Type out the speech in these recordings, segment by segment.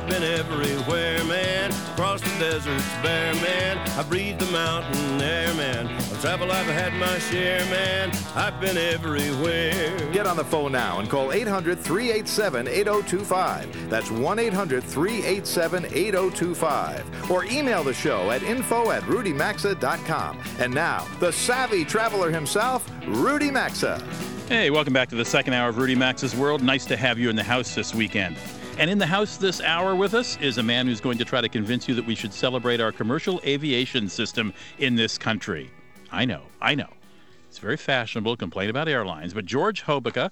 I've been everywhere, man. Across the deserts bare, man. I breathe the mountain air, man. Of travel, I've had my share, man. I've been everywhere. Get on the phone now and call 800 387 8025. That's 1 800 387 8025. Or email the show at info at rudymaxa.com. And now, the savvy traveler himself, Rudy Maxa. Hey, welcome back to the second hour of Rudy Maxa's World. Nice to have you in the house this weekend. And in the house this hour with us is a man who's going to try to convince you that we should celebrate our commercial aviation system in this country. I know, I know. It's very fashionable to complain about airlines, but George Hobica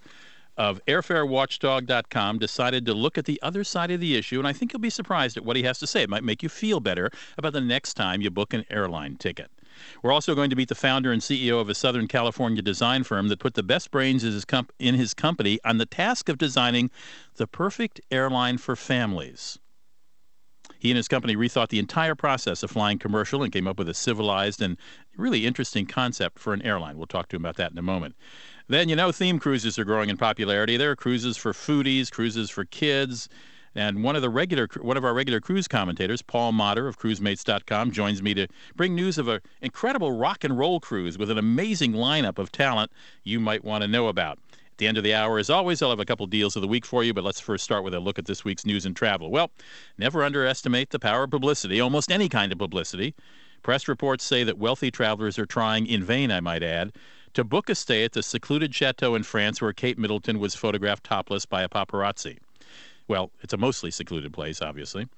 of airfarewatchdog.com decided to look at the other side of the issue, and I think you'll be surprised at what he has to say. It might make you feel better about the next time you book an airline ticket. We're also going to meet the founder and CEO of a Southern California design firm that put the best brains in his, company on the task of designing the perfect airline for families. He and his company rethought the entire process of flying commercial and came up with a civilized and really interesting concept for an airline. We'll talk to him about that in a moment. Then, you know, theme cruises are growing in popularity. There are cruises for foodies, cruises for kids. And one of the regular, one of our regular cruise commentators, Paul Motter of CruiseMates.com, joins me to bring news of an incredible rock and roll cruise with an amazing lineup of talent you might want to know about. At the end of the hour, as always, I'll have a couple deals of the week for you, but let's first start with a look at this week's news and travel. Well, never underestimate the power of publicity, almost any kind of publicity. Press reports say that wealthy travelers are trying, in vain, I might add, to book a stay at the secluded chateau in France where Kate Middleton was photographed topless by a paparazzi. Well, it's a mostly secluded place, obviously.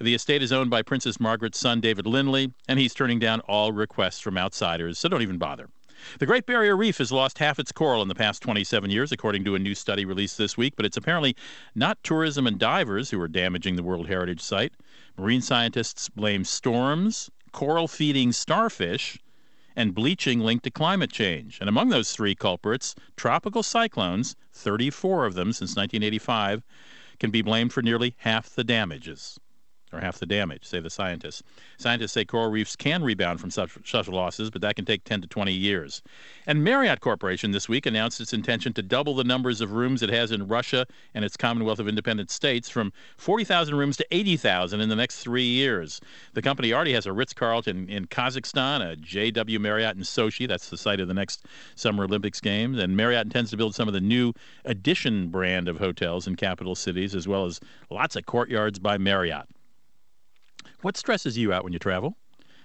The estate is owned by Princess Margaret's son, David Linley, and he's turning down all requests from outsiders, so don't even bother. The Great Barrier Reef has lost half its coral in the past 27 years, according to a new study released this week, but it's apparently not tourism and divers who are damaging the World Heritage Site. Marine scientists blame storms, coral feeding starfish, and bleaching linked to climate change. And among those three culprits, tropical cyclones, 34 of them since 1985, can be blamed for nearly half the damages or half the damage, say the scientists. Scientists say coral reefs can rebound from such, such losses, but that can take 10 to 20 years. And Marriott Corporation this week announced its intention to double the numbers of rooms it has in Russia and its Commonwealth of Independent States from 40,000 rooms to 80,000 in the next three years. The company already has a Ritz Carlton in Kazakhstan, a JW Marriott in Sochi, that's the site of the next Summer Olympics Games, and Marriott intends to build some of the new Edition brand of hotels in capital cities, as well as lots of courtyards by Marriott. What stresses you out when you travel?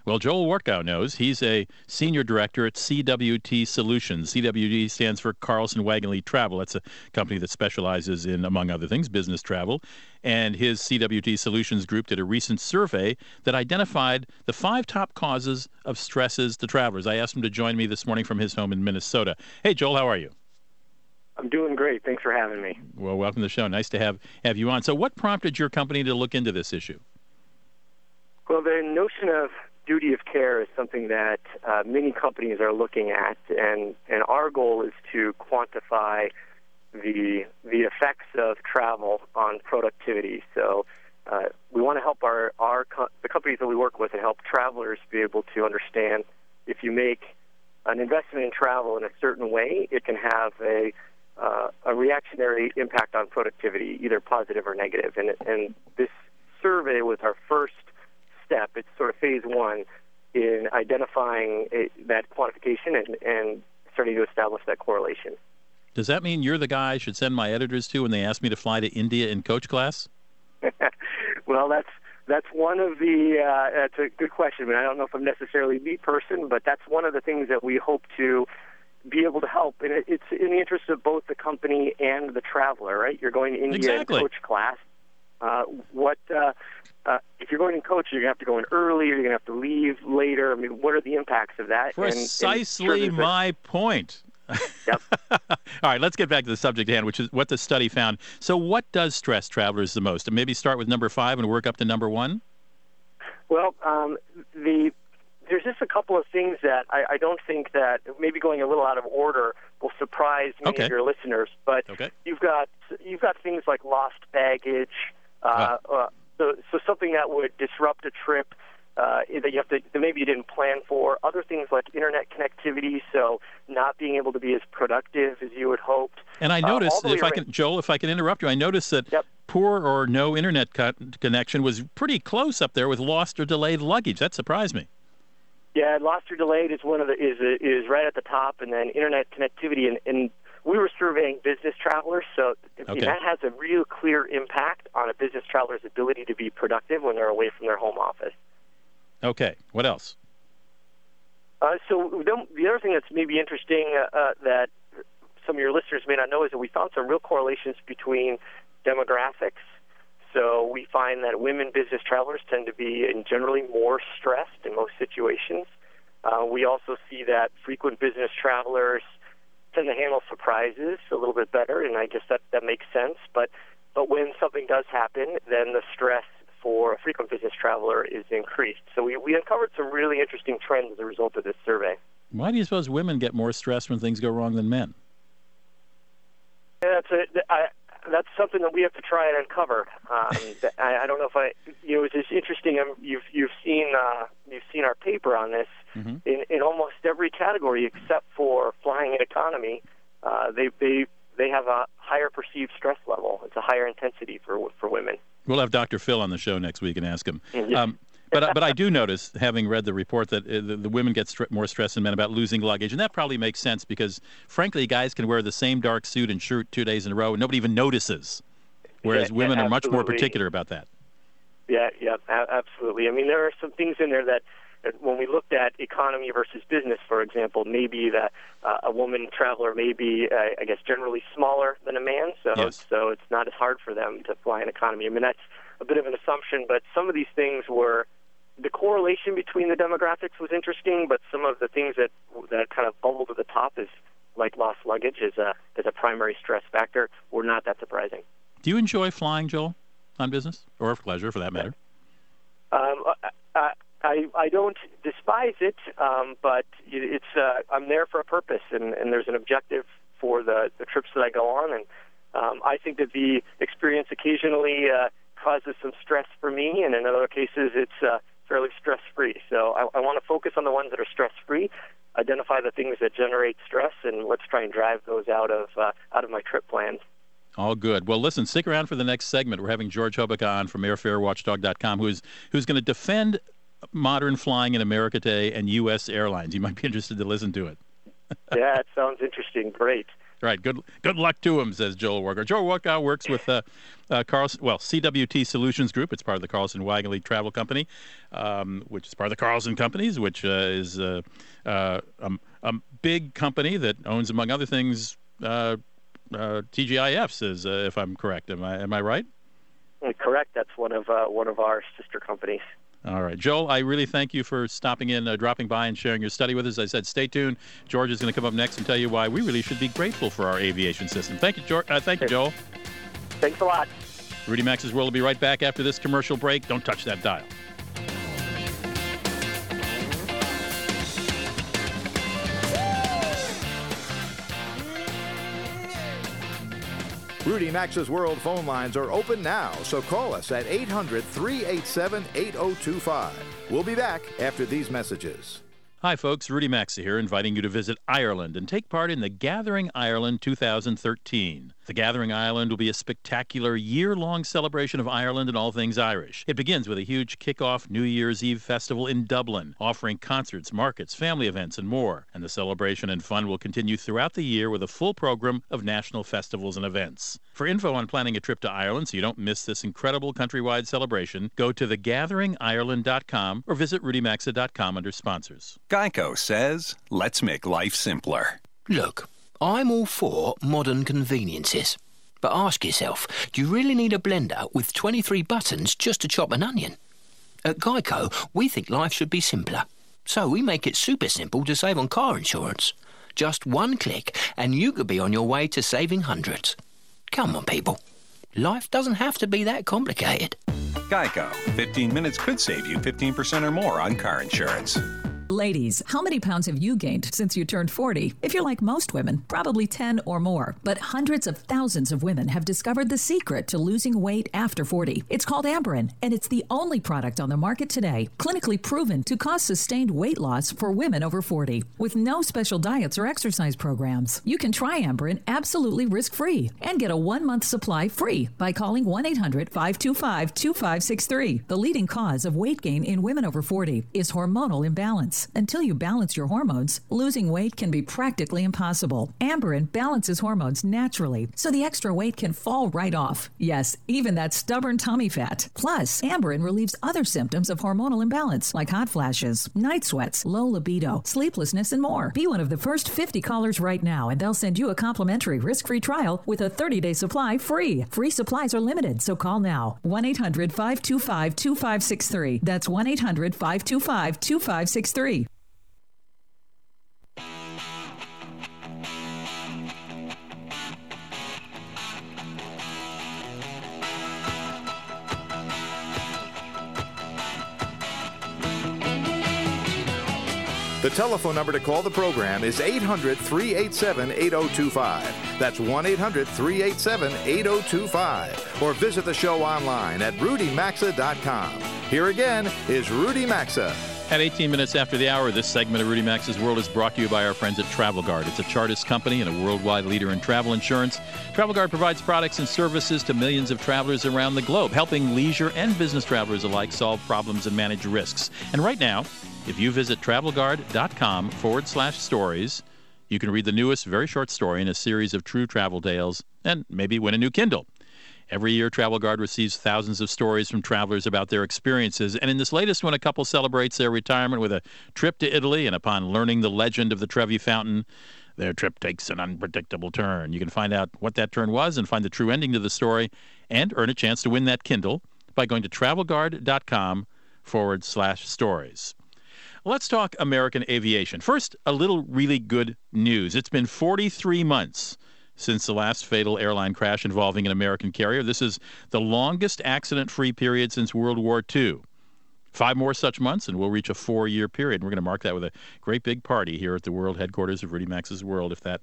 Well, Joel Wartkow knows. He's a senior director at CWT Solutions. CWT stands for Carlson Wagonlit Travel. That's a company that specializes in, among other things, business travel. And his CWT Solutions group did a recent survey that identified the five top causes of stresses to travelers. I asked him to join me this morning from his home in Minnesota. Hey, Joel, how are you? I'm doing great. Thanks for having me. Well, welcome to the show. Nice to have, have you on. So, what prompted your company to look into this issue? Well, the notion of duty of care is something that uh, many companies are looking at, and, and our goal is to quantify the the effects of travel on productivity. So uh, we want to help our our co- the companies that we work with and help travelers be able to understand if you make an investment in travel in a certain way, it can have a uh, a reactionary impact on productivity, either positive or negative. And and this survey was our first step. It's sort of phase one in identifying a, that quantification and, and starting to establish that correlation. Does that mean you're the guy I should send my editors to when they ask me to fly to India in coach class? well, that's that's one of the. Uh, that's a good question. I, mean, I don't know if I'm necessarily the person, but that's one of the things that we hope to be able to help. And it, it's in the interest of both the company and the traveler, right? You're going to India exactly. in coach class. Uh, what uh, uh, if you're going in coach, you're going to have to go in early. You're going to have to leave later. I mean, what are the impacts of that? Precisely and, and my point. Yep. All right, let's get back to the subject at hand, which is what the study found. So, what does stress travelers the most? And maybe start with number five and work up to number one. Well, um, the there's just a couple of things that I, I don't think that maybe going a little out of order will surprise many Okay. of your listeners. But Okay. you've got you've got things like lost baggage, uh, uh, so so something that would disrupt a trip uh, that you have to that maybe you didn't plan for. Other things like internet connectivity, so not being able to be as productive as you had hoped. And I Uh, noticed, the if I can, Joel, if I can interrupt you, I noticed that Yep. poor or no internet co- connection was pretty close up there with lost or delayed luggage. That surprised me. Yeah, lost or delayed is one of the is is right at the top, and then internet connectivity, and, and we were surveying business travelers, so Okay. that has a real clear impact on a business traveler's ability to be productive when they're away from their home office. Okay, what else? Uh, so the, the other thing that's maybe interesting uh, uh, that some of your listeners may not know is that we found some real correlations between demographics. So we find that women business travelers tend to be in generally more stressed in most situations. Uh, we also see that frequent business travelers tend to handle surprises a little bit better, and I guess that, that makes sense. But but when something does happen, then the stress for a frequent business traveler is increased. So we, we uncovered some really interesting trends as a result of this survey. Why do you suppose women get more stressed when things go wrong than men? Yeah, that's a, I, that's something that we have to try and uncover. Um, I, I don't know if I, you know, it's just interesting. Um, you've you've seen uh, you've seen our paper on this Mhm. in in almost every category except for flying and economy. Uh, they they they have a higher perceived stress level. It's a higher intensity for for women. We'll have Dr. Phil on the show next week and ask him. Um, but I- but I do notice, having read the report, that uh, the, the women get more stress than men about losing luggage, and that probably makes sense because, frankly, guys can wear the same dark suit and shirt two days in a row, and nobody even notices. Whereas Yeah, women yeah, are much more particular about that. Yeah, yeah, absolutely. I mean, there are some things in there that, that when we looked at economy versus business, for example, maybe that uh, a woman traveler may be, uh, I guess, generally smaller than a man, so Yes. so it's not as hard for them to fly in economy. I mean, that's a bit of an assumption, but some of these things were the correlation between the demographics was interesting, but some of the things that that kind of bubbled to the top is like lost luggage is a as a primary stress factor were not that surprising. Do you enjoy flying, Joel, on business or for pleasure, for that matter? Um, I, I I don't despise it, um, but it's uh, I'm there for a purpose, and, and there's an objective for the, the trips that I go on, and um, I think that the experience occasionally uh, causes some stress for me, and in other cases it's uh, fairly stress free. So I, I want to focus on the ones that are stress free, identify the things that generate stress, and let's try and drive those out of uh, out of my trip plans. All good. Well, listen, stick around for the next segment. We're having George Hobica on from airfarewatchdog.com, who's who's going to defend modern flying in America today and U.S. airlines. You might be interested to listen to it. yeah, it sounds interesting. Great. Right. Good. Good luck to him, says Joel Walker. Joel Walker works with uh, uh, Carlson, well, CWT Solutions Group. It's part of the Carlson Wagonlit Travel Company, um, which is part of the Carlson Companies, which uh, is uh, uh, a, a big company that owns, among other things, uh, TGIFs. Is if I'm correct. Am I am I right? Correct. That's one of one of our sister companies. All right, Joel. I really thank you for stopping in, uh, dropping by, and sharing your study with us. As I said, stay tuned. George is going to come up next and tell you why we really should be grateful for our aviation system. Thank you, George. Uh, thank you, Joel. Thanks a lot. Rudy Maxa's World will be right back after this commercial break. Don't touch that dial. Rudy Maxa's World phone lines are open now, so call us at 800 387 8025. We'll be back after these messages. Hi, folks. Rudy Maxa here, inviting you to visit Ireland and take part in the Gathering Ireland 2013. The Gathering Ireland will be a spectacular year long celebration of Ireland and all things Irish. It begins with a huge kickoff New Year's Eve festival in Dublin, offering concerts, markets, family events, and more. And the celebration and fun will continue throughout the year with a full program of national festivals and events. For info on planning a trip to Ireland so you don't miss this incredible countrywide celebration, go to thegatheringireland.com or visit rudymaxa.com under sponsors. Geico says, let's make life simpler. Look, I'm all for modern conveniences. But ask yourself, do you really need a blender with 23 buttons just to chop an onion? At Geico, we think life should be simpler. So we make it super simple to save on car insurance. Just one click, and you could be on your way to saving hundreds. Come on, people. Life doesn't have to be that complicated. Geico. 15 minutes could save you 15% or more on car insurance. Ladies, how many pounds have you gained since you turned 40? If you're like most women, probably 10 or more. But hundreds of thousands of women have discovered the secret to losing weight after 40. It's called Amberen, and it's the only product on the market today clinically proven to cause sustained weight loss for women over 40 with no special diets or exercise programs. You can try Amberen absolutely risk free and get a one month supply free by calling 1 800 525 2563. The leading cause of weight gain in women over 40 is hormonal imbalance. Until you balance your hormones, losing weight can be practically impossible. Amberen balances hormones naturally, so the extra weight can fall right off. Yes, even that stubborn tummy fat. Plus, Amberen relieves other symptoms of hormonal imbalance like hot flashes, night sweats, low libido, sleeplessness, and more. Be one of the first 50 callers right now, and they'll send you a complimentary risk free trial with a 30 day supply free. Free supplies are limited, so call now 1 800 525 2563. That's 1 800 525 2563. The telephone number to call the program is 800 387 8025. That's 1 800 387 8025. Or visit the show online at rudymaxa.com. Here again is Rudy Maxa. At 18 minutes after the hour, this segment of Rudy Maxa's World is brought to you by our friends at Travel Guard. It's a Chartis company and a worldwide leader in travel insurance. Travel Guard provides products and services to millions of travelers around the globe, helping leisure and business travelers alike solve problems and manage risks. And right now, if you visit travelguard.com forward slash stories, you can read the newest very short story in a series of true travel tales and maybe win a new Kindle. Every year, Travel Guard receives thousands of stories from travelers about their experiences. And in this latest one, a couple celebrates their retirement with a trip to Italy. And upon learning the legend of the Trevi Fountain, their trip takes an unpredictable turn. You can find out what that turn was and find the true ending to the story and earn a chance to win that Kindle by going to travelguard.com forward slash stories. Let's talk American aviation. First, a little really good news. It's been 43 months since the last fatal airline crash involving an American carrier. This is the longest accident free period since World War II. Five more such months, and we'll reach a four year period. We're going to mark that with a great big party here at the world headquarters of Rudy Maxa's World if that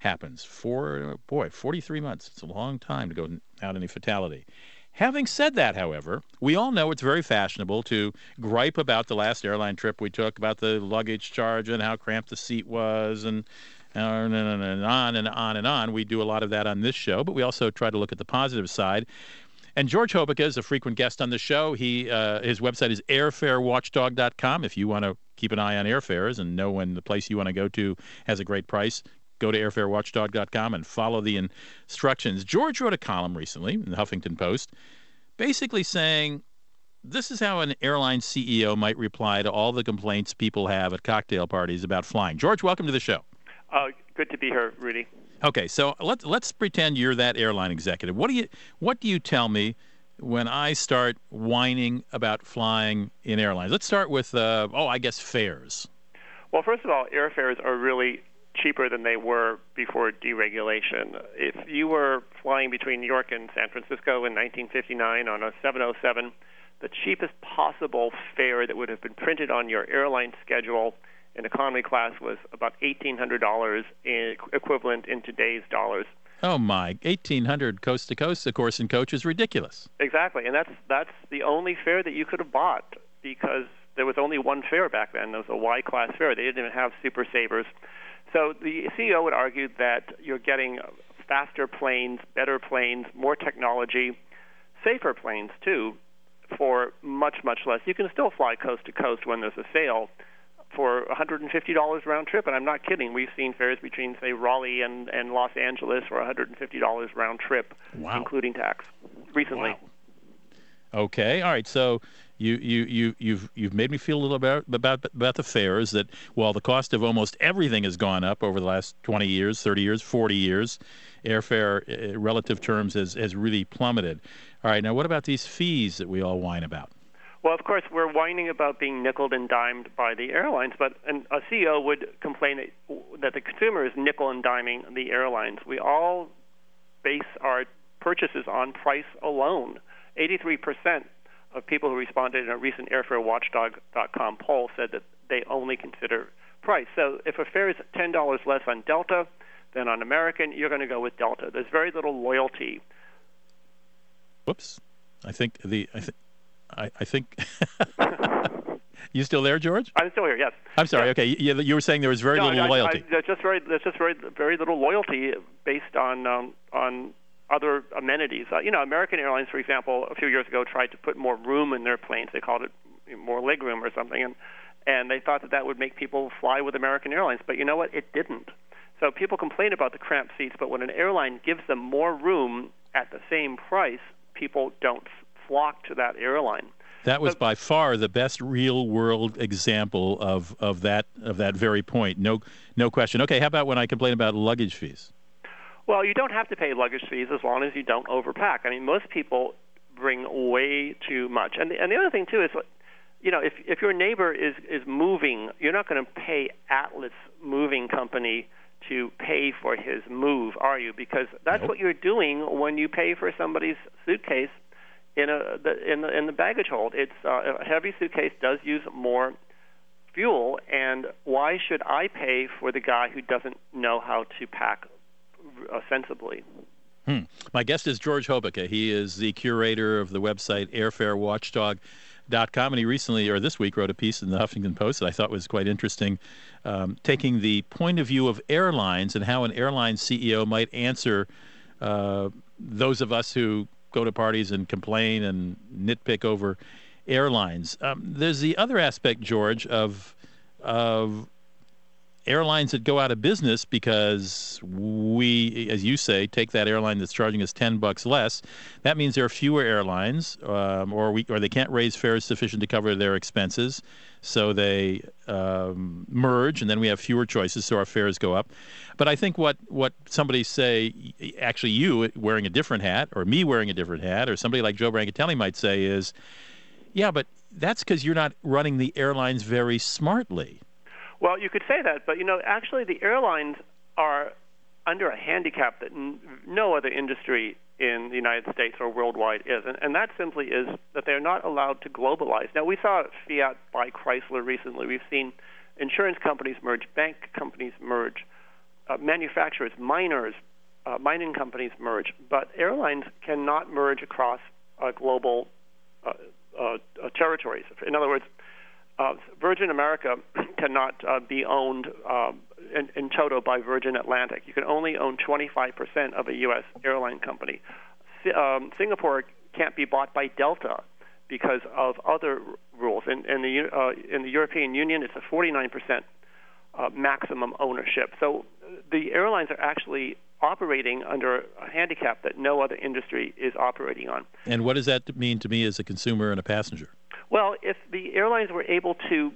happens. Four, boy, 43 months. It's a long time to go without any fatality. Having said that, however, we all know it's very fashionable to gripe about the last airline trip we took, about the luggage charge and how cramped the seat was, and and on and on and on. We do a lot of that on this show, but we also try to look at the positive side. And George Hobica is a frequent guest on the show. He uh, his website is airfarewatchdog.com. If you want to keep an eye on airfares and know when the place you want to go to has a great price, go to airfarewatchdog.com and follow the instructions. George wrote a column recently in the Huffington Post, basically saying this is how an airline CEO might reply to all the complaints people have at cocktail parties about flying. George, welcome to the show. Uh, good to be here, Rudy. Okay, so let's let's pretend you're that airline executive. What do you what do you tell me when I start whining about flying in airlines? Let's start with uh, oh, I guess fares. Well, first of all, airfares are really cheaper than they were before deregulation. If you were flying between New York and San Francisco in 1959 on a 707, the cheapest possible fare that would have been printed on your airline schedule in economy class was about $1,800 equivalent in today's dollars. Oh my, eighteen hundred coast to coast, of course, in coach is ridiculous. Exactly, and that's that's the only fare that you could have bought because there was only one fare back then. There was a Y class fare. They didn't even have super savers. So the CEO would argue that you're getting faster planes, better planes, more technology, safer planes too, for much much less. You can still fly coast to coast when there's a sale for $150 round trip, and I'm not kidding. We've seen fares between, say, Raleigh and, and Los Angeles for $150 round trip, wow. including tax, recently. Wow. Okay, all right. So you you you you've you've made me feel a little about about about the fares that while the cost of almost everything has gone up over the last 20 years, 30 years, 40 years, airfare uh, relative terms has has really plummeted. All right, now what about these fees that we all whine about? Well, of course, we're whining about being nickel and dimed by the airlines, but an, a CEO would complain that, that the consumer is nickel and diming the airlines. We all base our purchases on price alone. 83% of people who responded in a recent airfarewatchdog.com poll said that they only consider price. So if a fare is ten dollars less on Delta than on American, you're going to go with Delta. There's very little loyalty. Whoops, I think the I, th- I, I think. you still there, George? I'm still here. Yes. I'm sorry. Okay, you, you were saying there was very no, little I, loyalty. I, there's just very there's just very very little loyalty based on um, on other amenities. Uh, you know, American Airlines, for example, a few years ago tried to put more room in their planes. They called it more legroom or something, and and they thought that that would make people fly with American Airlines. But you know what? It didn't. So people complain about the cramped seats, but when an airline gives them more room at the same price, people don't flock to that airline. That was by far the best real world example of, of that of that very point. No no question. Okay, how about when I complain about luggage fees? Well, you don't have to pay luggage fees as long as you don't overpack. I mean, most people bring way too much. And the, and the other thing too is, you know, if if your neighbor is is moving, you're not going to pay Atlas Moving Company to pay for his move, are you? Because that's Nope. what you're doing when you pay for somebody's suitcase in a the, in the in the baggage hold. It's uh, a heavy suitcase does use more fuel, and why should I pay for the guy who doesn't know how to pack uh, sensibly? Hmm. My guest is George Hobica. He is the curator of the website airfarewatchdog.com, and he recently, or this week, wrote a piece in the Huffington Post that I thought was quite interesting, um, taking the point of view of airlines and how an airline CEO might answer uh, those of us who go to parties and complain and nitpick over airlines. Um, there's the other aspect, George, of of airlines that go out of business because we, as you say, take that airline that's charging us ten bucks less. That means there are fewer airlines, um, or we, or they can't raise fares sufficient to cover their expenses, so they um, merge, and then we have fewer choices, so our fares go up. But I think what what somebody say, actually you wearing a different hat, or me wearing a different hat, or somebody like Joe Brancatelli might say is, yeah, but that's because you're not running the airlines very smartly. Well, you could say that, but you know, actually, the airlines are under a handicap that n- no other industry in the United States or worldwide is, and, and that simply is that they're not allowed to globalize. Now, we saw Fiat buy Chrysler recently. We've seen insurance companies merge, bank companies merge, uh, manufacturers, miners, uh, mining companies merge, but airlines cannot merge across uh, global uh, uh, uh, territories. In other words, uh, Virgin America cannot uh, be owned um, in, in toto by Virgin Atlantic. You can only own 25% of a U.S. airline company. Um, Singapore can't be bought by Delta because of other rules. In, in, the, uh, in the European Union, it's a 49% uh, maximum ownership. So uh, the airlines are actually operating under a handicap that no other industry is operating on. And what does that mean to me as a consumer and a passenger? Well, if the airlines were able to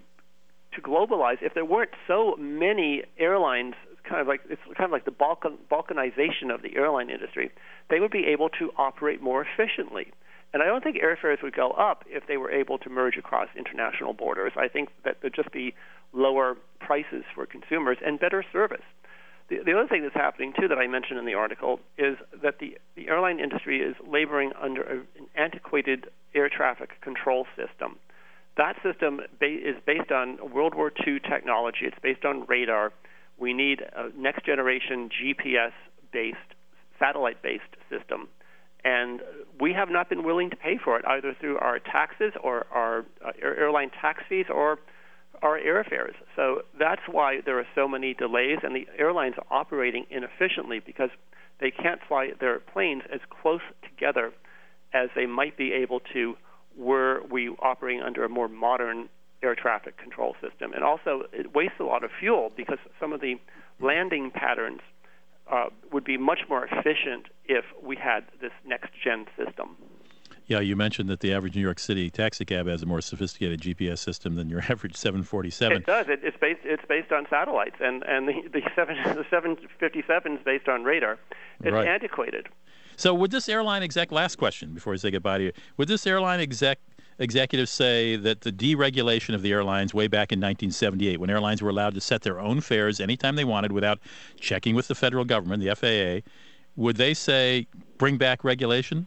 to globalize, if there weren't so many airlines, kind of like it's kind of like the Balkan, balkanization of the airline industry, they would be able to operate more efficiently. And I don't think airfares would go up if they were able to merge across international borders. I think that there'd just be lower prices for consumers and better service. The, the other thing that's happening too that I mentioned in the article is that the, the airline industry is laboring under a, an antiquated air traffic control system. That system ba- is based on World War II technology. It's based on radar. We need a next generation GPS based, satellite based system. And we have not been willing to pay for it either through our taxes or our uh, airline tax fees or our airfares. So that's why there are so many delays, and the airlines are operating inefficiently because they can't fly their planes as close together as they might be able to were we operating under a more modern air traffic control system. And also, it wastes a lot of fuel because some of the landing patterns uh, would be much more efficient if we had this next gen system. Yeah, you mentioned that the average New York City taxi cab has a more sophisticated GPS system than your average 747. It does. It, it's based. It's based on satellites, and and the the seven the seven fifty seven is based on radar. It's Right. antiquated. So, would this airline exec last question before I say goodbye to you? Would this airline exec executives say that the deregulation of the airlines way back in 1978, when airlines were allowed to set their own fares anytime they wanted without checking with the federal government, the FAA, would they say bring back regulation?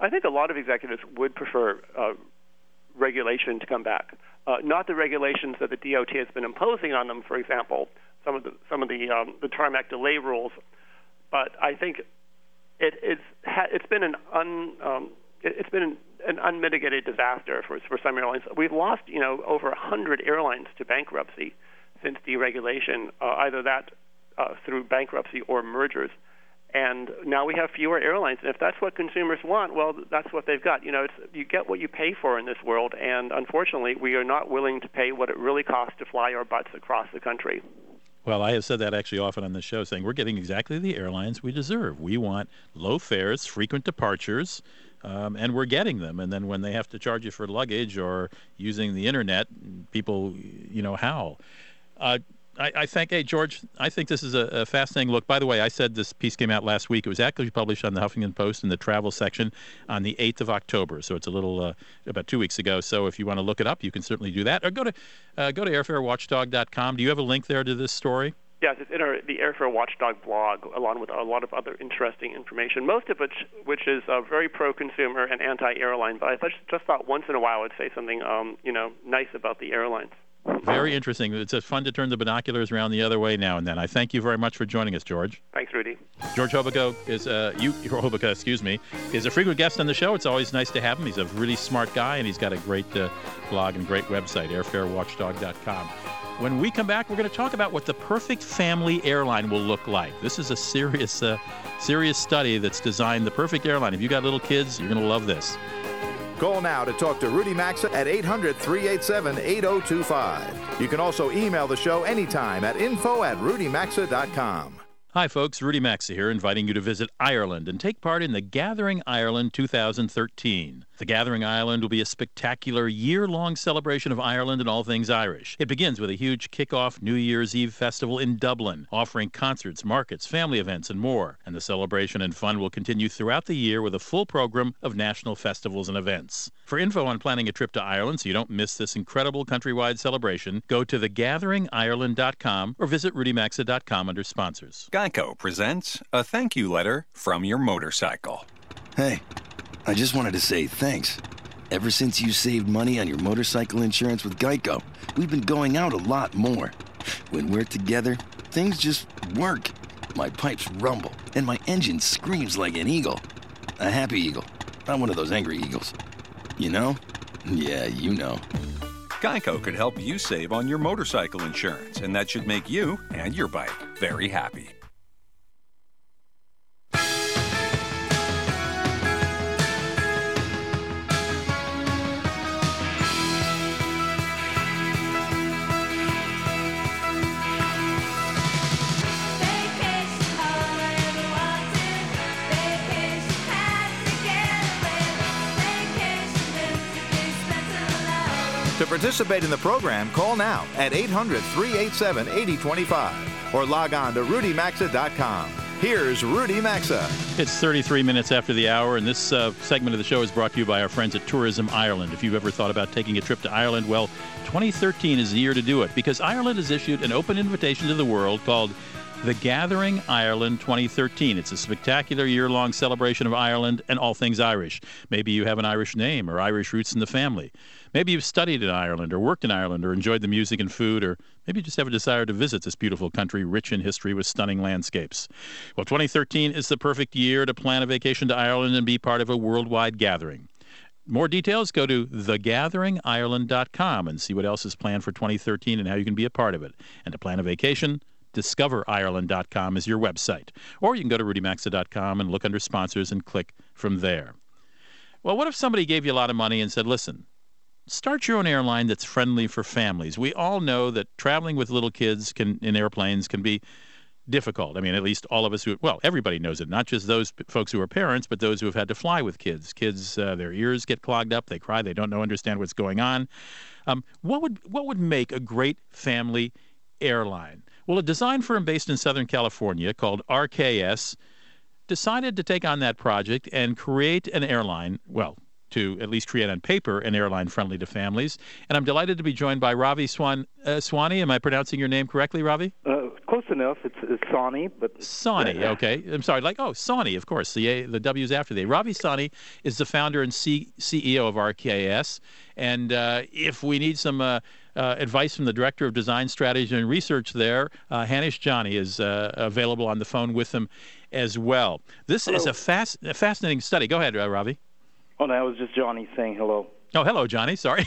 I think a lot of executives would prefer uh, regulation to come back. uh, not the regulations that the DOT has been imposing on them. For example, some of the some of the um, the tarmac delay rules. But I think it, it's ha- it's been an un um, it, has been an, an unmitigated disaster for for some airlines. We've lost you know over hundred airlines to bankruptcy since deregulation, uh, either that uh, through bankruptcy or mergers. And now we have fewer airlines, and if that's what consumers want, well, that's what they've got. You know, it's, you get what you pay for in this world, and unfortunately, we are not willing to pay what it really costs to fly our butts across the country. Well, I have said that actually often on the show, saying we're getting exactly the airlines we deserve. We want low fares, frequent departures, um, and we're getting them. And then when they have to charge you for luggage or using the internet, people, you know, howl. Uh, I, I, think, hey, George, I think this is a, a, fascinating look. By the way, I said this piece came out last week. It was actually published on the Huffington Post in the travel section on the 8th of October. So it's a little, uh, about two weeks ago. So if you want to look it up, you can certainly do that. Or go to, uh, go to airfarewatchdog.com. Do you have a link there to this story? Yes, it's in our, the Airfare Watchdog blog, along with a lot of other interesting information. Most of which, which is uh, very pro-consumer and anti-airline. But I just thought once in a while I'd say something, um, you know, nice about the airlines. Very interesting. It's fun to turn the binoculars around the other way now and then. I thank you very much for joining us, George. Thanks, Rudy. George Hobica is uh, you Hobica, excuse me, is a frequent guest on the show. It's always nice to have him. He's a really smart guy, and he's got a great uh, blog and great website, airfarewatchdog.com. When we come back, we're going to talk about what the perfect family airline will look like. This is a serious, uh, serious study that's designed the perfect airline. If you got little kids, you're going to love this. Call now to talk to Rudy Maxa at 800 387 8025. You can also email the show anytime at info at rudymaxa.com. Hi, folks. Rudy Maxa here, inviting you to visit Ireland and take part in the Gathering Ireland 2013. The Gathering Ireland will be a spectacular year long celebration of Ireland and all things Irish. It begins with a huge kick-off New Year's Eve festival in Dublin, offering concerts, markets, family events, and more. And the celebration and fun will continue throughout the year with a full program of national festivals and events. For info on planning a trip to Ireland so you don't miss this incredible countrywide celebration, go to thegatheringireland.com or visit rudymaxa.com under sponsors. Geico presents a thank you letter from your motorcycle. Hey. I just wanted to say thanks. Ever since you saved money on your motorcycle insurance with Geico, we've been going out a lot more. When we're together, things just work. My pipes rumble, and my engine screams like an eagle. A happy eagle, not one of those angry eagles. You know? Yeah, you know. Geico could help you save on your motorcycle insurance, and that should make you and your bike very happy. Participate in the program, call now at 800 387 8025 or log on to rudymaxa.com. Here's Rudy Maxa. It's 33 minutes after the hour, and this uh, segment of the show is brought to you by our friends at Tourism Ireland. If you've ever thought about taking a trip to Ireland, well, 2013 is the year to do it because Ireland has issued an open invitation to the world called the Gathering Ireland 2013. It's a spectacular year long celebration of Ireland and all things Irish. Maybe you have an Irish name or Irish roots in the family. Maybe you've studied in Ireland or worked in Ireland or enjoyed the music and food, or maybe you just have a desire to visit this beautiful country rich in history with stunning landscapes. Well, 2013 is the perfect year to plan a vacation to Ireland and be part of a worldwide gathering. More details, go to thegatheringireland.com and see what else is planned for 2013 and how you can be a part of it. And to plan a vacation, discoverireland.com is your website. Or you can go to rudymaxa.com and look under sponsors and click from there. Well, what if somebody gave you a lot of money and said, listen, start your own airline that's friendly for families. We all know that traveling with little kids can in airplanes can be difficult. I mean, at least all of us who well, everybody knows it. Not just those folks who are parents, but those who have had to fly with kids. Kids, uh, their ears get clogged up, they cry, they don't know understand what's going on. Um, what would what would make a great family airline? Well, a design firm based in Southern California called RKS decided to take on that project and create an airline. Well, to at least create on paper an airline friendly to families. And I'm delighted to be joined by Ravi Swan, uh, Swani. Am I pronouncing your name correctly, Ravi? Uh, close enough. It's, it's but Sawhney. Okay, I'm sorry. Like oh, Sawhney, of course. The A, the W's after the A. Ravi Sawhney is the founder and C, CEO of RKS. And uh, if we need some uh, uh, advice from the director of design strategy and research there, uh, Hanish Jani is uh, available on the phone with them as well. This hello. is a, fast, a fascinating study. Go ahead, uh, Ravi. Oh, that was just Johnny saying hello. Oh, hello, Johnny. Sorry.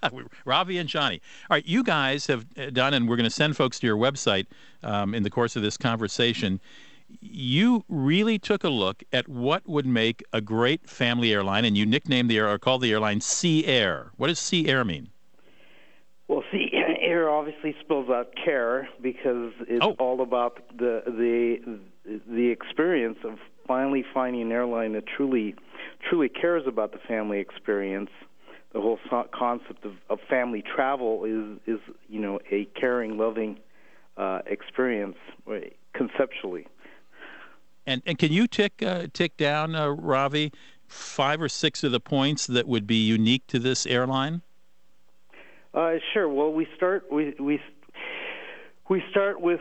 Ravi and Johnny. All right, you guys have uh, done, and we're going to send folks to your website um, in the course of this conversation. You really took a look at what would make a great family airline, and you nicknamed the air or called the airline Sea Air. What does Sea Air mean? Well, Sea Air obviously spells out care because it's oh. all about the the the experience of finally finding an airline that truly truly cares about the family experience the whole concept of, of family travel is is you know a caring, loving uh, experience conceptually. And and can you tick uh, tick down, uh, Ravi, five or six of the points that would be unique to this airline? Uh, sure. Well, we start we we we start with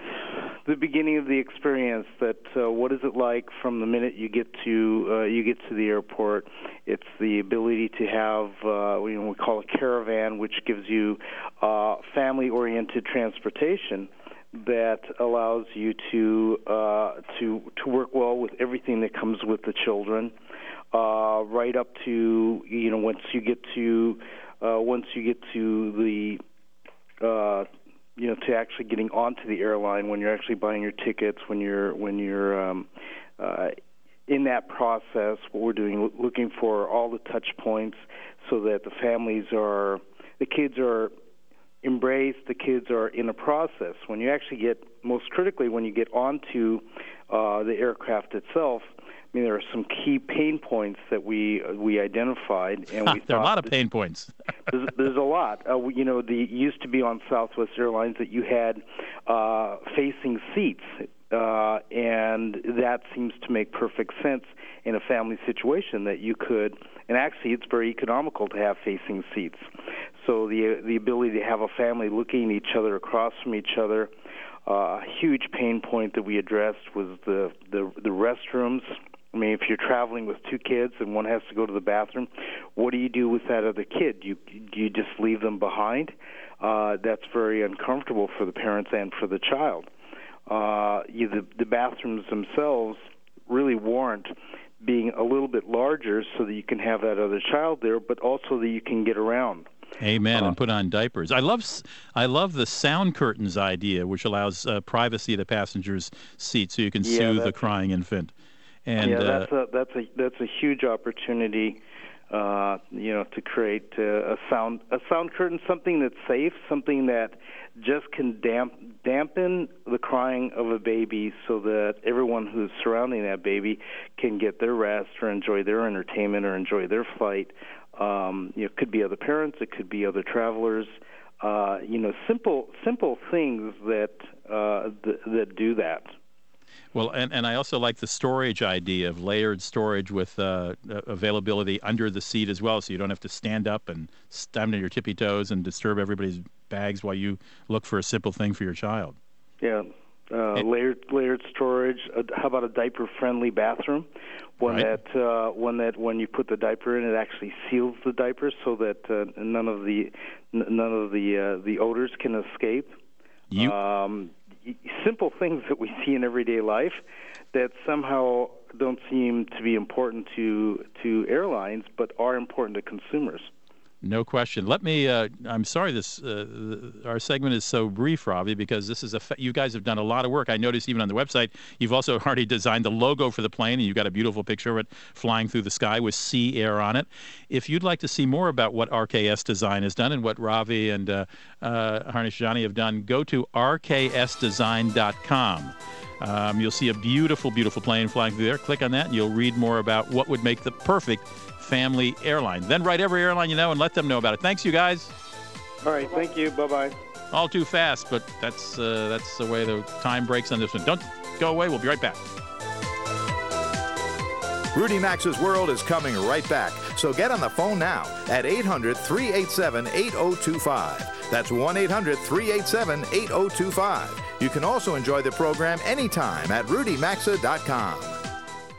the beginning of the experience. That uh, what is it like from the minute you get to uh, you get to the airport? It's the ability to have uh, you know we call a caravan, which gives you uh, family-oriented transportation that allows you to uh, to to work well with everything that comes with the children, uh, right up to you know once you get to uh, once you get to the uh, you know to actually getting onto the airline when you're actually buying your tickets when you're when you're um, uh, in that process what we're doing looking for all the touch points so that the families are the kids are embraced the kids are in a process. When you actually get most critically when you get onto uh, the aircraft itself I mean, there are some key pain points that we uh, we identified, and we there are a lot of pain points. there's, there's, a lot. Uh, you know, the used to be on Southwest Airlines that you had uh, facing seats, uh, and that seems to make perfect sense in a family situation that you could. And actually, it's very economical to have facing seats. So the the ability to have a family looking at each other across from each other. Uh, a huge pain point that we addressed was the the, the restrooms I mean, if you're traveling with two kids and one has to go to the bathroom, what do you do with that other kid? Do you do you just leave them behind? Uh, that's very uncomfortable for the parents and for the child. Uh, you, the, the bathrooms themselves really warrant being a little bit larger so that you can have that other child there, but also that you can get around. Amen. Uh, and put on diapers. I love, I love the sound curtains idea, which allows uh, privacy of the passenger's seat, so you can yeah, soothe the crying infant. And yeah, uh, that's a that's a that's a huge opportunity. Uh, you know, to create uh, a sound a sound curtain, something that's safe, something that just can damp, dampen the crying of a baby, so that everyone who's surrounding that baby can get their rest or enjoy their entertainment or enjoy their flight. Um, you know, it could be other parents, it could be other travelers. Uh, you know, simple simple things that uh, th- that do that. Well, and, and I also like the storage idea of layered storage with uh, availability under the seat as well, so you don't have to stand up and stand on your tippy toes and disturb everybody's bags while you look for a simple thing for your child. Yeah, uh, it, layered layered storage. Uh, how about a diaper-friendly bathroom? One right. that uh, one that when you put the diaper in, it actually seals the diaper so that uh, none of the none of the uh, the odors can escape. You, um, simple things that we see in everyday life that somehow don't seem to be important to to airlines, but are important to consumers. No question. Let me. Uh, I'm sorry. This uh, our segment is so brief, Ravi, because this is a. Fa- you guys have done a lot of work. I noticed even on the website, you've also already designed the logo for the plane, and you've got a beautiful picture of it flying through the sky with Sea Air on it. If you'd like to see more about what RKS Design has done and what Ravi and uh, uh, Hanish Jani have done, go to rksdesign.com. Um, you'll see a beautiful, beautiful plane flying through there. Click on that, and you'll read more about what would make the perfect family airline. Then write every airline you know and let them know about it. Thanks, you guys. All right, thank you. Bye bye. All too fast, but that's uh, that's the way the time breaks on this one. Don't go away. We'll be right back. Rudy Maxa's World is coming right back. So get on the phone now at 800 387 8025. That's 1 800 387 8025. You can also enjoy the program anytime at rudymaxa.com.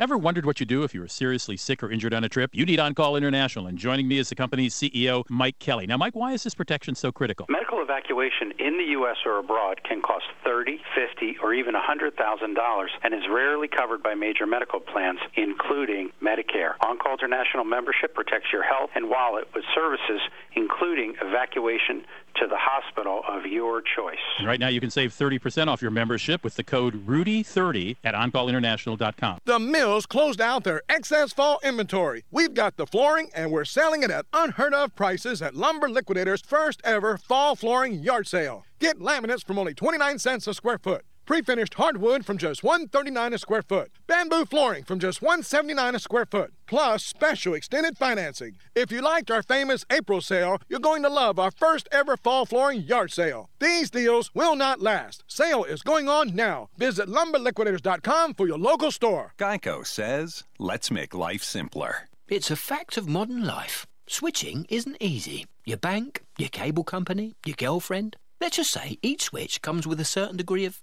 Ever wondered what you do if you were seriously sick or injured on a trip? You need On Call International, and joining me is the company's CEO, Mike Kelly. Now, Mike, why is this protection so critical? Medical evacuation in the U.S. or abroad can cost thirty, fifty, or even $100,000 and is rarely covered by major medical plans, including Medicare. On Call International membership protects your health and wallet with services including evacuation to the hospital of your choice. And right now, you can save 30% off your membership with the code RUDY30 at OnCallInternational.com. The Mills closed out their excess fall inventory. We've got the flooring, and we're selling it at unheard of prices at Lumber Liquidators' first ever fall flooring yard sale. Get laminates from only 29 cents a square foot. Pre-finished hardwood from just 139 a square foot. Bamboo flooring from just 179 a square foot. Plus special extended financing. If you liked our famous April sale, you're going to love our first ever fall flooring yard sale. These deals will not last. Sale is going on now. Visit lumberliquidators.com for your local store. Geico says, let's make life simpler. It's a fact of modern life. Switching isn't easy. Your bank, your cable company, your girlfriend. Let's just say each switch comes with a certain degree of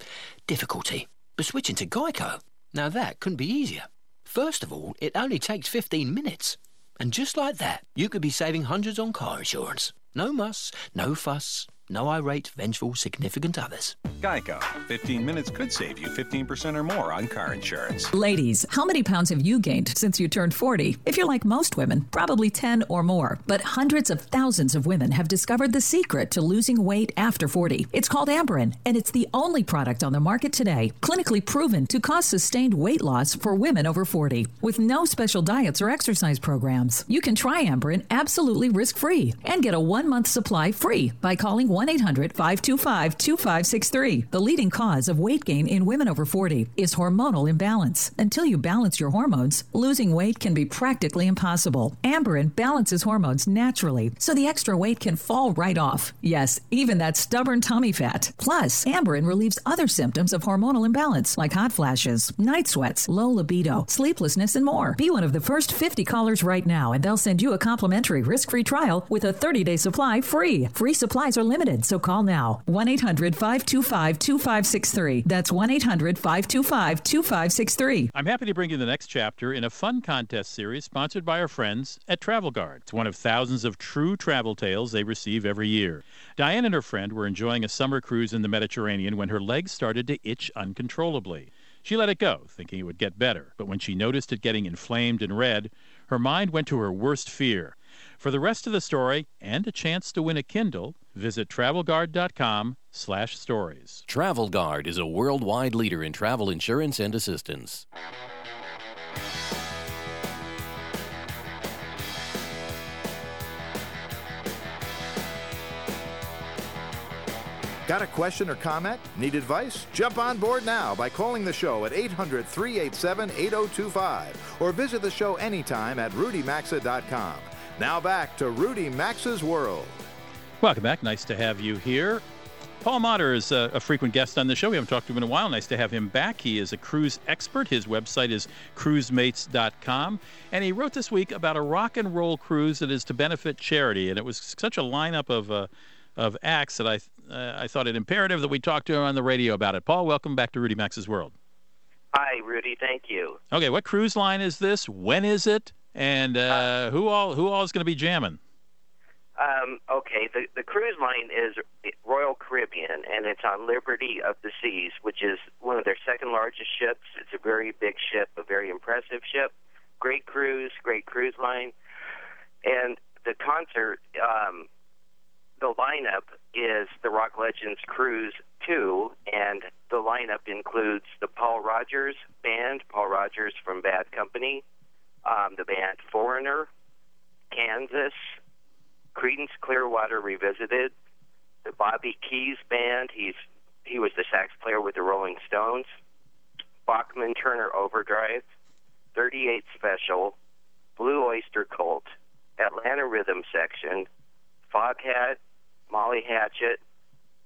difficulty. But switching to Geico, now that couldn't be easier. First of all, it only takes 15 minutes. And just like that, you could be saving hundreds on car insurance. No muss, no fuss, no irate, vengeful, significant others. Geico. 15 minutes could save you 15% or more on car insurance. Ladies, how many pounds have you gained since you turned 40? If you're like most women, probably 10 or more. But hundreds of thousands of women have discovered the secret to losing weight after 40. It's called Amberen, and it's the only product on the market today clinically proven to cause sustained weight loss for women over 40. With no special diets or exercise programs, you can try Amberen absolutely risk free and get a one month supply free by calling 1 800 525 2563. The leading cause of weight gain in women over 40 is hormonal imbalance. Until you balance your hormones, losing weight can be practically impossible. Amberen balances hormones naturally, so the extra weight can fall right off. Yes, even that stubborn tummy fat. Plus, Amberen relieves other symptoms of hormonal imbalance like hot flashes, night sweats, low libido, sleeplessness, and more. Be one of the first 50 callers right now, and they'll send you a complimentary risk free trial with a 30 day supply free. Free supplies are limited, so call now 1 800 525 2563. That's 1 800 525 2563. I'm happy to bring you the next chapter in a fun contest series sponsored by our friends at Travel Guard. It's one of thousands of true travel tales they receive every year. Diane and her friend were enjoying a summer cruise in the Mediterranean when her legs started to itch uncontrollably. She let it go, thinking it would get better, but when she noticed it getting inflamed and red, her mind went to her worst fear. For the rest of the story and a chance to win a Kindle, visit travelguard.com slash stories. Travel Guard is a worldwide leader in travel insurance and assistance. Got a question or comment? Need advice? Jump on board now by calling the show at 800 387 8025 or visit the show anytime at rudymaxa.com. Now back to Rudy Maxa's World. Welcome back. Nice to have you here. Paul Motter is a, a, frequent guest on the show. We haven't talked to him in a while. Nice to have him back. He is a cruise expert. His website is cruisemates.com. And he wrote this week about a rock and roll cruise that is to benefit charity. And it was such a lineup of, uh, of acts that I, uh, I thought it imperative that we talk to him on the radio about it. Paul, welcome back to Rudy Maxa's World. Hi, Rudy. Thank you. Okay, what cruise line is this? When is it? And uh, who all who all is going to be jamming? Um, okay, the the cruise line is Royal Caribbean, and it's on Liberty of the Seas, which is one of their second largest ships. It's a very big ship, a very impressive ship. Great cruise, great cruise line, and the concert. Um, the lineup is the Rock Legends Cruise 2, and the lineup includes the Paul Rodgers Band, Paul Rodgers from Bad Company, um, the band Foreigner, Kansas, Creedence Clearwater Revisited, the Bobby Keys Band. He's he was the sax player with the Rolling Stones. Bachman Turner Overdrive, 38 Special, Blue Oyster Cult, Atlanta Rhythm Section, Foghat, Molly Hatchet,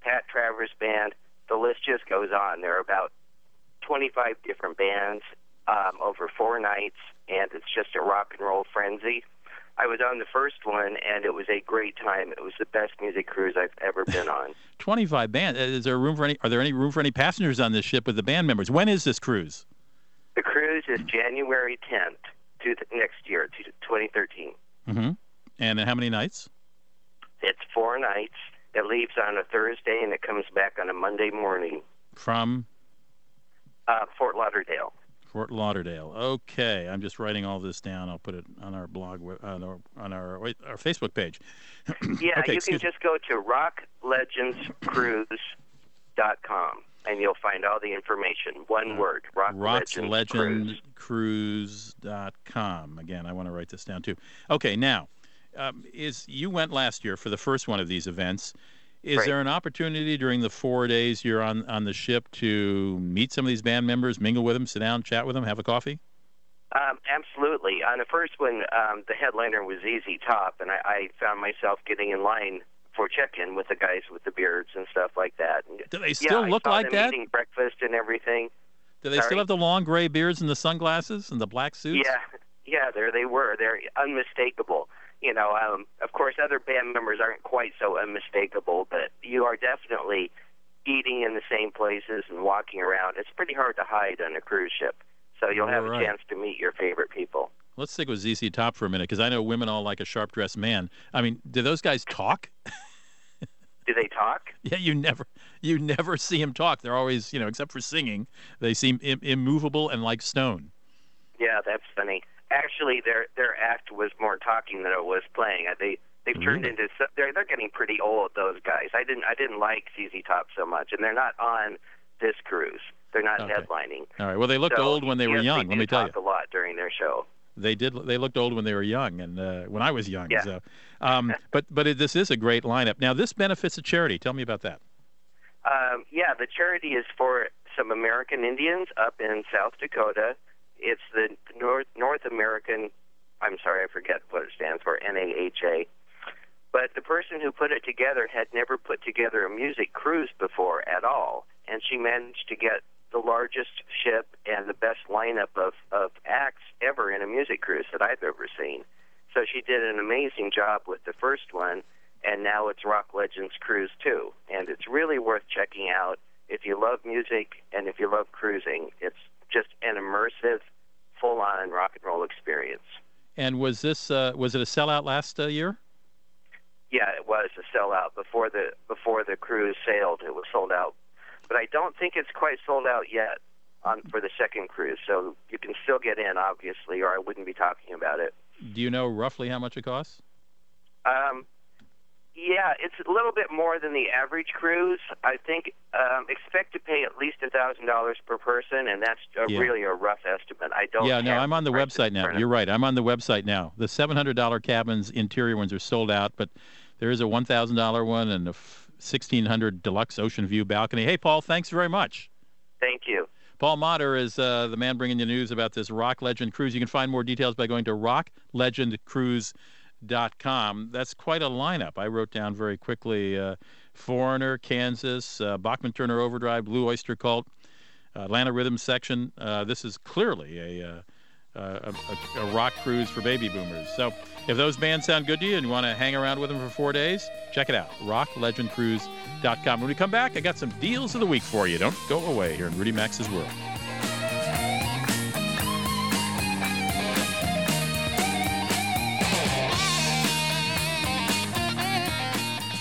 Pat Travers Band. The list just goes on. There are about 25 different bands um, over four nights, and it's just a rock and roll frenzy. I was on the first one, and it was a great time. It was the best music cruise I've ever been on. 25 band. Is there room for any? Are there any room for any passengers on this ship with the band members? When is this cruise? The cruise is January 10th to the next year, to 2013. Mm-hmm. And how many nights? It's four nights. It leaves on a Thursday and it comes back on a Monday morning. From? Uh, Fort Lauderdale. Fort Lauderdale. Okay, I'm just writing all this down. I'll put it on our blog, on our on our, our Facebook page. yeah, okay, you can just go to rocklegendscruise.com and you'll find all the information. One uh, word, rocklegendscruise.com. Again, I want to write this down too. Okay, now, um, is you went last year for the first one of these events. Is right. there an opportunity during the four days you're on, on the ship to meet some of these band members, mingle with them, sit down, chat with them, have a coffee? Um, absolutely. On the first one, um, the headliner was ZZ Top, and I, I found myself getting in line for check-in with the guys with the beards and stuff like that. And, Do they still yeah, look like them that? Eating breakfast and everything. Do they Sorry? still have the long gray beards and the sunglasses and the black suits? Yeah, yeah, there they were. They're unmistakable. You know, um, of course, other band members aren't quite so unmistakable, but you are definitely eating in the same places and walking around. It's pretty hard to hide on a cruise ship, so you'll have All a chance to meet your favorite people. Let's stick with ZZ Top for a minute because I know women all like a sharp dressed man. I mean, do those guys talk? Do they talk? Yeah, you never you never see them talk. They're always, you know, except for singing, they seem Im- immovable and like stone. Yeah, that's funny. Actually, their their act was more talking than it was playing. Uh, They they've turned Really? into they're they're getting pretty old. Those guys. I didn't I didn't like ZZ Top so much, and they're not on this cruise. They're not Okay. headlining. All right. Well, they looked So, old when they were yes, young. They let me tell you. a lot during their show. They did. They looked old when they were young, and uh, when I was young. Yeah. So, um, but but it, this is a great lineup. Now, this benefits a charity. Tell me about that. Um, yeah, the charity is for some American Indians up in South Dakota. It's the North North American. I'm sorry, I forget what it stands for. NAHA. But the person who put it together had never put together a music cruise before at all, and she managed to get the largest ship and the best lineup of, of acts ever in a music cruise that I've ever seen. So she did an amazing job with the first one, and now it's Rock Legends Cruise 2. And it's really worth checking out if you love music and if you love cruising. It's just an immersive, full on rock and roll experience. And was this uh, was it a sellout last uh, year? Yeah, it was a sellout before the before the cruise sailed. It was sold out, but I don't think it's quite sold out yet on for the second cruise. So you can still get in, obviously, or I wouldn't be talking about it. Do you know roughly how much it costs? Um, yeah, it's a little bit more than the average cruise. I think um, expect to pay at least a thousand dollars per person, and that's a, Yeah. really a rough estimate. I don't. yeah, no, I'm on the website now. You're right. I'm on the website now. The $700 cabins, interior ones are sold out, but there is a $1,000 one and a f- 1600 deluxe ocean view balcony. Hey, Paul, thanks very much. Thank you. Paul Motter is uh, the man bringing the news about this Rock Legend cruise. You can find more details by going to rocklegendcruise.com. That's quite a lineup. I wrote down very quickly uh, Foreigner, Kansas, uh, Bachman Turner Overdrive, Blue Oyster Cult, uh, Atlanta Rhythm Section. Uh, this is clearly a, uh, uh, a, a, a rock cruise for baby boomers. So if those bands sound good to you and you want to hang around with them for four days, check it out. RockLegendCruise.com. When we come back, I got some deals of the week for you. Don't go away here in Rudy Maxa's World.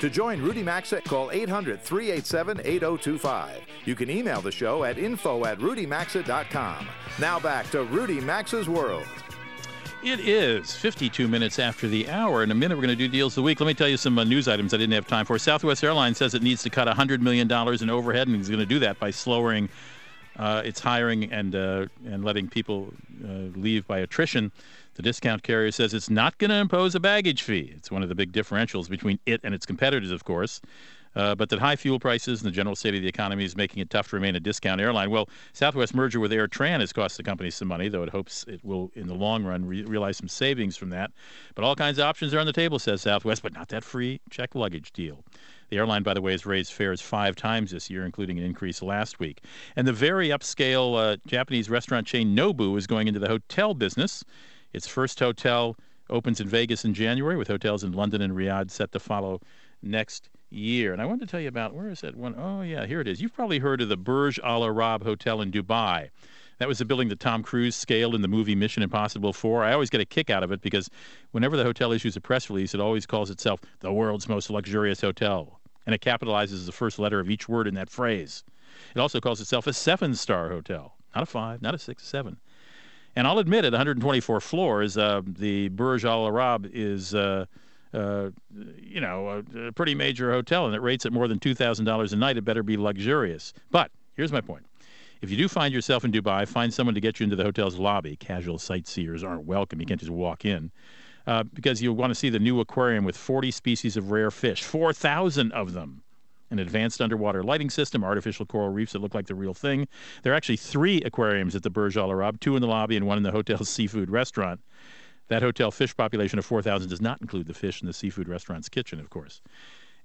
To join Rudy Maxa, call 800 387 8025. You can email the show at info at rudymaxa.com. Now back to Rudy Maxa's World. It is 52 minutes after the hour. In a minute, we're going to do deals of the week. Let me tell you some uh, news items I didn't have time for. Southwest Airlines says it needs to cut $100 million in overhead, and it's going to do that by slowing uh, its hiring and, uh, and letting people uh, leave by attrition. The discount carrier says it's not going to impose a baggage fee. It's one of the big differentials between it and its competitors, of course. Uh, but that high fuel prices and the general state of the economy is making it tough to remain a discount airline. Well, Southwest merger with AirTran has cost the company some money, though it hopes it will, in the long run, re- realize some savings from that. But all kinds of options are on the table, says Southwest, but not that free check luggage deal. The airline, by the way, has raised fares five times this year, including an increase last week. And the very upscale uh, Japanese restaurant chain Nobu is going into the hotel business. Its first hotel opens in Vegas in January, with hotels in London and Riyadh set to follow next year. And I wanted to tell you about where is that one? Oh, yeah, here it is. You've probably heard of the Burj Al Arab Hotel in Dubai. That was the building that Tom Cruise scaled in the movie Mission Impossible 4. I always get a kick out of it because whenever the hotel issues a press release, it always calls itself the world's most luxurious hotel. And it capitalizes the first letter of each word in that phrase. It also calls itself a seven star hotel, not a five, not a six, seven. And I'll admit, it, 124 floors, uh, the Burj Al Arab is. Uh, uh, you know, a, a, pretty major hotel, and it rates at more than $2,000 a night. It better be luxurious. But here's my point. If you do find yourself in Dubai, find someone to get you into the hotel's lobby. Casual sightseers aren't welcome. You can't just walk in. Uh, because you'll want to see the new aquarium with 40 species of rare fish, 4,000 of them. An advanced underwater lighting system, artificial coral reefs that look like the real thing. There are actually three aquariums at the Burj Al Arab, two in the lobby and one in the hotel's seafood restaurant. That hotel fish population of 4,000 does not include the fish in the seafood restaurant's kitchen, of course.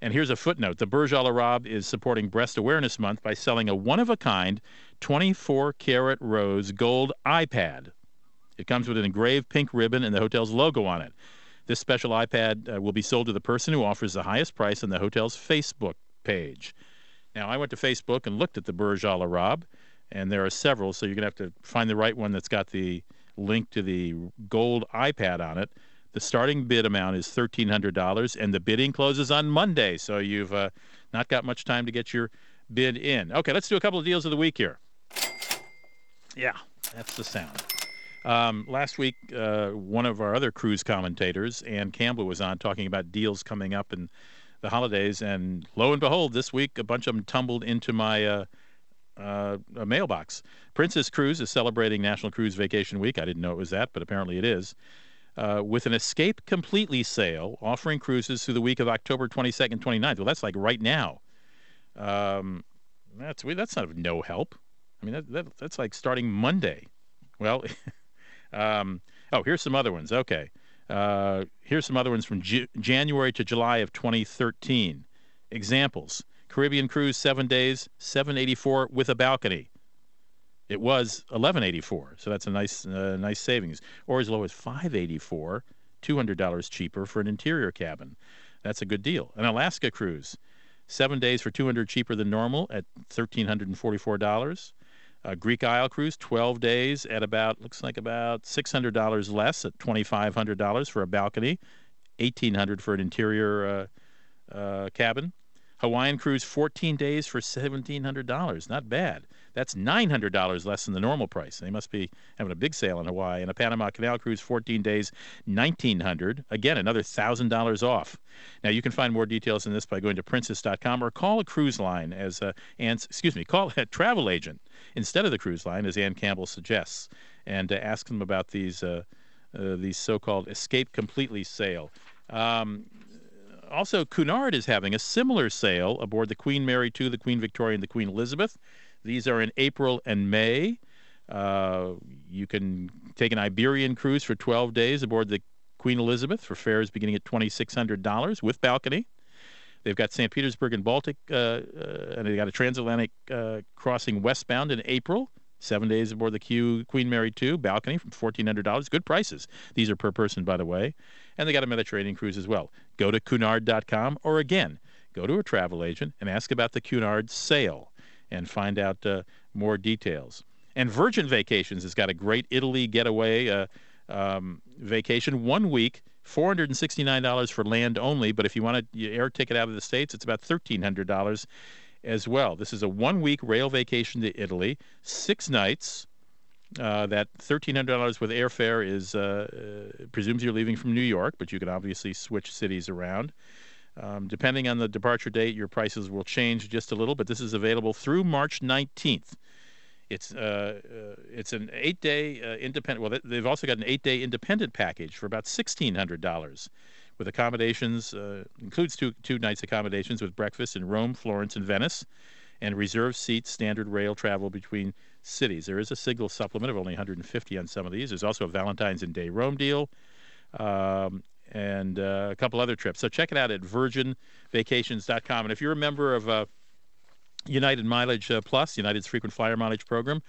And here's a footnote the Burj Al Arab is supporting Breast Awareness Month by selling a one of a kind 24 karat rose gold iPad. It comes with an engraved pink ribbon and the hotel's logo on it. This special iPad uh, will be sold to the person who offers the highest price on the hotel's Facebook page. Now, I went to Facebook and looked at the Burj Al Arab, and there are several, so you're going to have to find the right one that's got the link to the gold iPad on it. The starting bid amount is $1,300, and the bidding closes on Monday, so you've uh, not got much time to get your bid in. Okay, let's do a couple of deals of the week here. Yeah, that's the sound. Um, last week, uh, one of our other cruise commentators, Ann Campbell, was on talking about deals coming up in the holidays, and lo and behold, this week a bunch of them tumbled into my uh, uh, mailbox. Princess Cruise is celebrating National Cruise Vacation Week. I didn't know it was that, but apparently it is. Uh, with an Escape Completely sale offering cruises through the week of October 22nd, 29th. Well, that's like right now. Um, that's that's not of no help. I mean, that, that, that's like starting Monday. Well, um, oh, here's some other ones. Okay. Uh, here's some other ones from J- January to July of 2013. Examples Caribbean cruise, seven days, 784 with a balcony. It was 1184, so that's a nice, uh, nice savings. Or as low as 584, $200 cheaper for an interior cabin. That's a good deal. An Alaska cruise, seven days for 200 cheaper than normal at $1,344. A Greek Isle cruise, 12 days at about looks like about $600 less at $2,500 for a balcony, 1,800 for an interior uh, uh, cabin. Hawaiian cruise, 14 days for $1,700. Not bad. That's $900 less than the normal price. They must be having a big sale in Hawaii. And a Panama Canal cruise, 14 days, $1,900. Again, another $1,000 off. Now, you can find more details on this by going to princess.com or call a cruise line as, uh, excuse me, call a travel agent instead of the cruise line, as Ann Campbell suggests, and uh, ask them about these, uh, uh these so-called escape completely sale. Um, also, Cunard is having a similar sale aboard the Queen Mary II, the Queen Victoria, and the Queen Elizabeth. These are in April and May. Uh, you can take an Iberian cruise for 12 days aboard the Queen Elizabeth for fares beginning at $2,600 with balcony. They've got St. Petersburg and Baltic, uh, uh, and they've got a transatlantic uh, crossing westbound in April. Seven days aboard the Q Queen Mary 2 balcony from $1,400. Good prices. These are per person, by the way. And they got a Mediterranean cruise as well. Go to Cunard.com or again, go to a travel agent and ask about the Cunard sale and find out uh, more details. And Virgin Vacations has got a great Italy getaway uh, um, vacation, one week, $469 for land only. But if you want an air ticket out of the States, it's about $1,300 as well. This is a one week rail vacation to Italy, six nights. Uh, that $1,300 with airfare is uh, uh, presumes you're leaving from New York, but you can obviously switch cities around. Um, depending on the departure date, your prices will change just a little, but this is available through March 19th. It's uh, uh, it's an eight-day uh, independent. Well, they've also got an eight-day independent package for about $1,600 with accommodations, uh, includes two, two nights accommodations with breakfast in Rome, Florence, and Venice, and reserved seats, standard rail travel between cities. There is a single supplement of only 150 on some of these. There's also a Valentine's and Day Rome deal. Um, and uh, a couple other trips. So check it out at virginvacations.com. And if you're a member of uh, United Mileage uh, Plus, United's frequent flyer mileage program,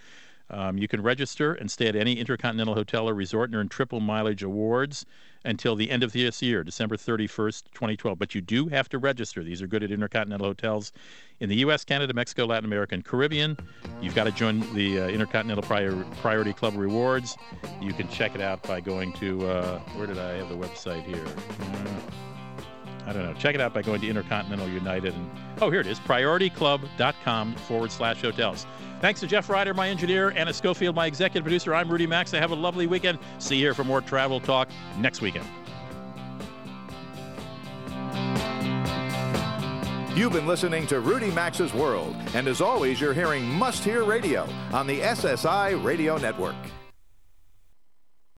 um, you can register and stay at any Intercontinental Hotel or resort and earn triple mileage awards until the end of this year, December 31st, 2012. But you do have to register. These are good at Intercontinental Hotels in the U.S., Canada, Mexico, Latin America, and Caribbean. You've got to join the uh, Intercontinental Prior- Priority Club Rewards. You can check it out by going to, uh, where did I have the website here? Uh, I don't know. Check it out by going to Intercontinental United. And oh, here it is priorityclub.com forward slash hotels. Thanks to Jeff Ryder, my engineer, Anna Schofield, my executive producer. I'm Rudy Maxa. I Have a lovely weekend. See you here for more travel talk next weekend. You've been listening to Rudy Maxa's World, and as always, you're hearing Must Hear Radio on the SSI Radio Network.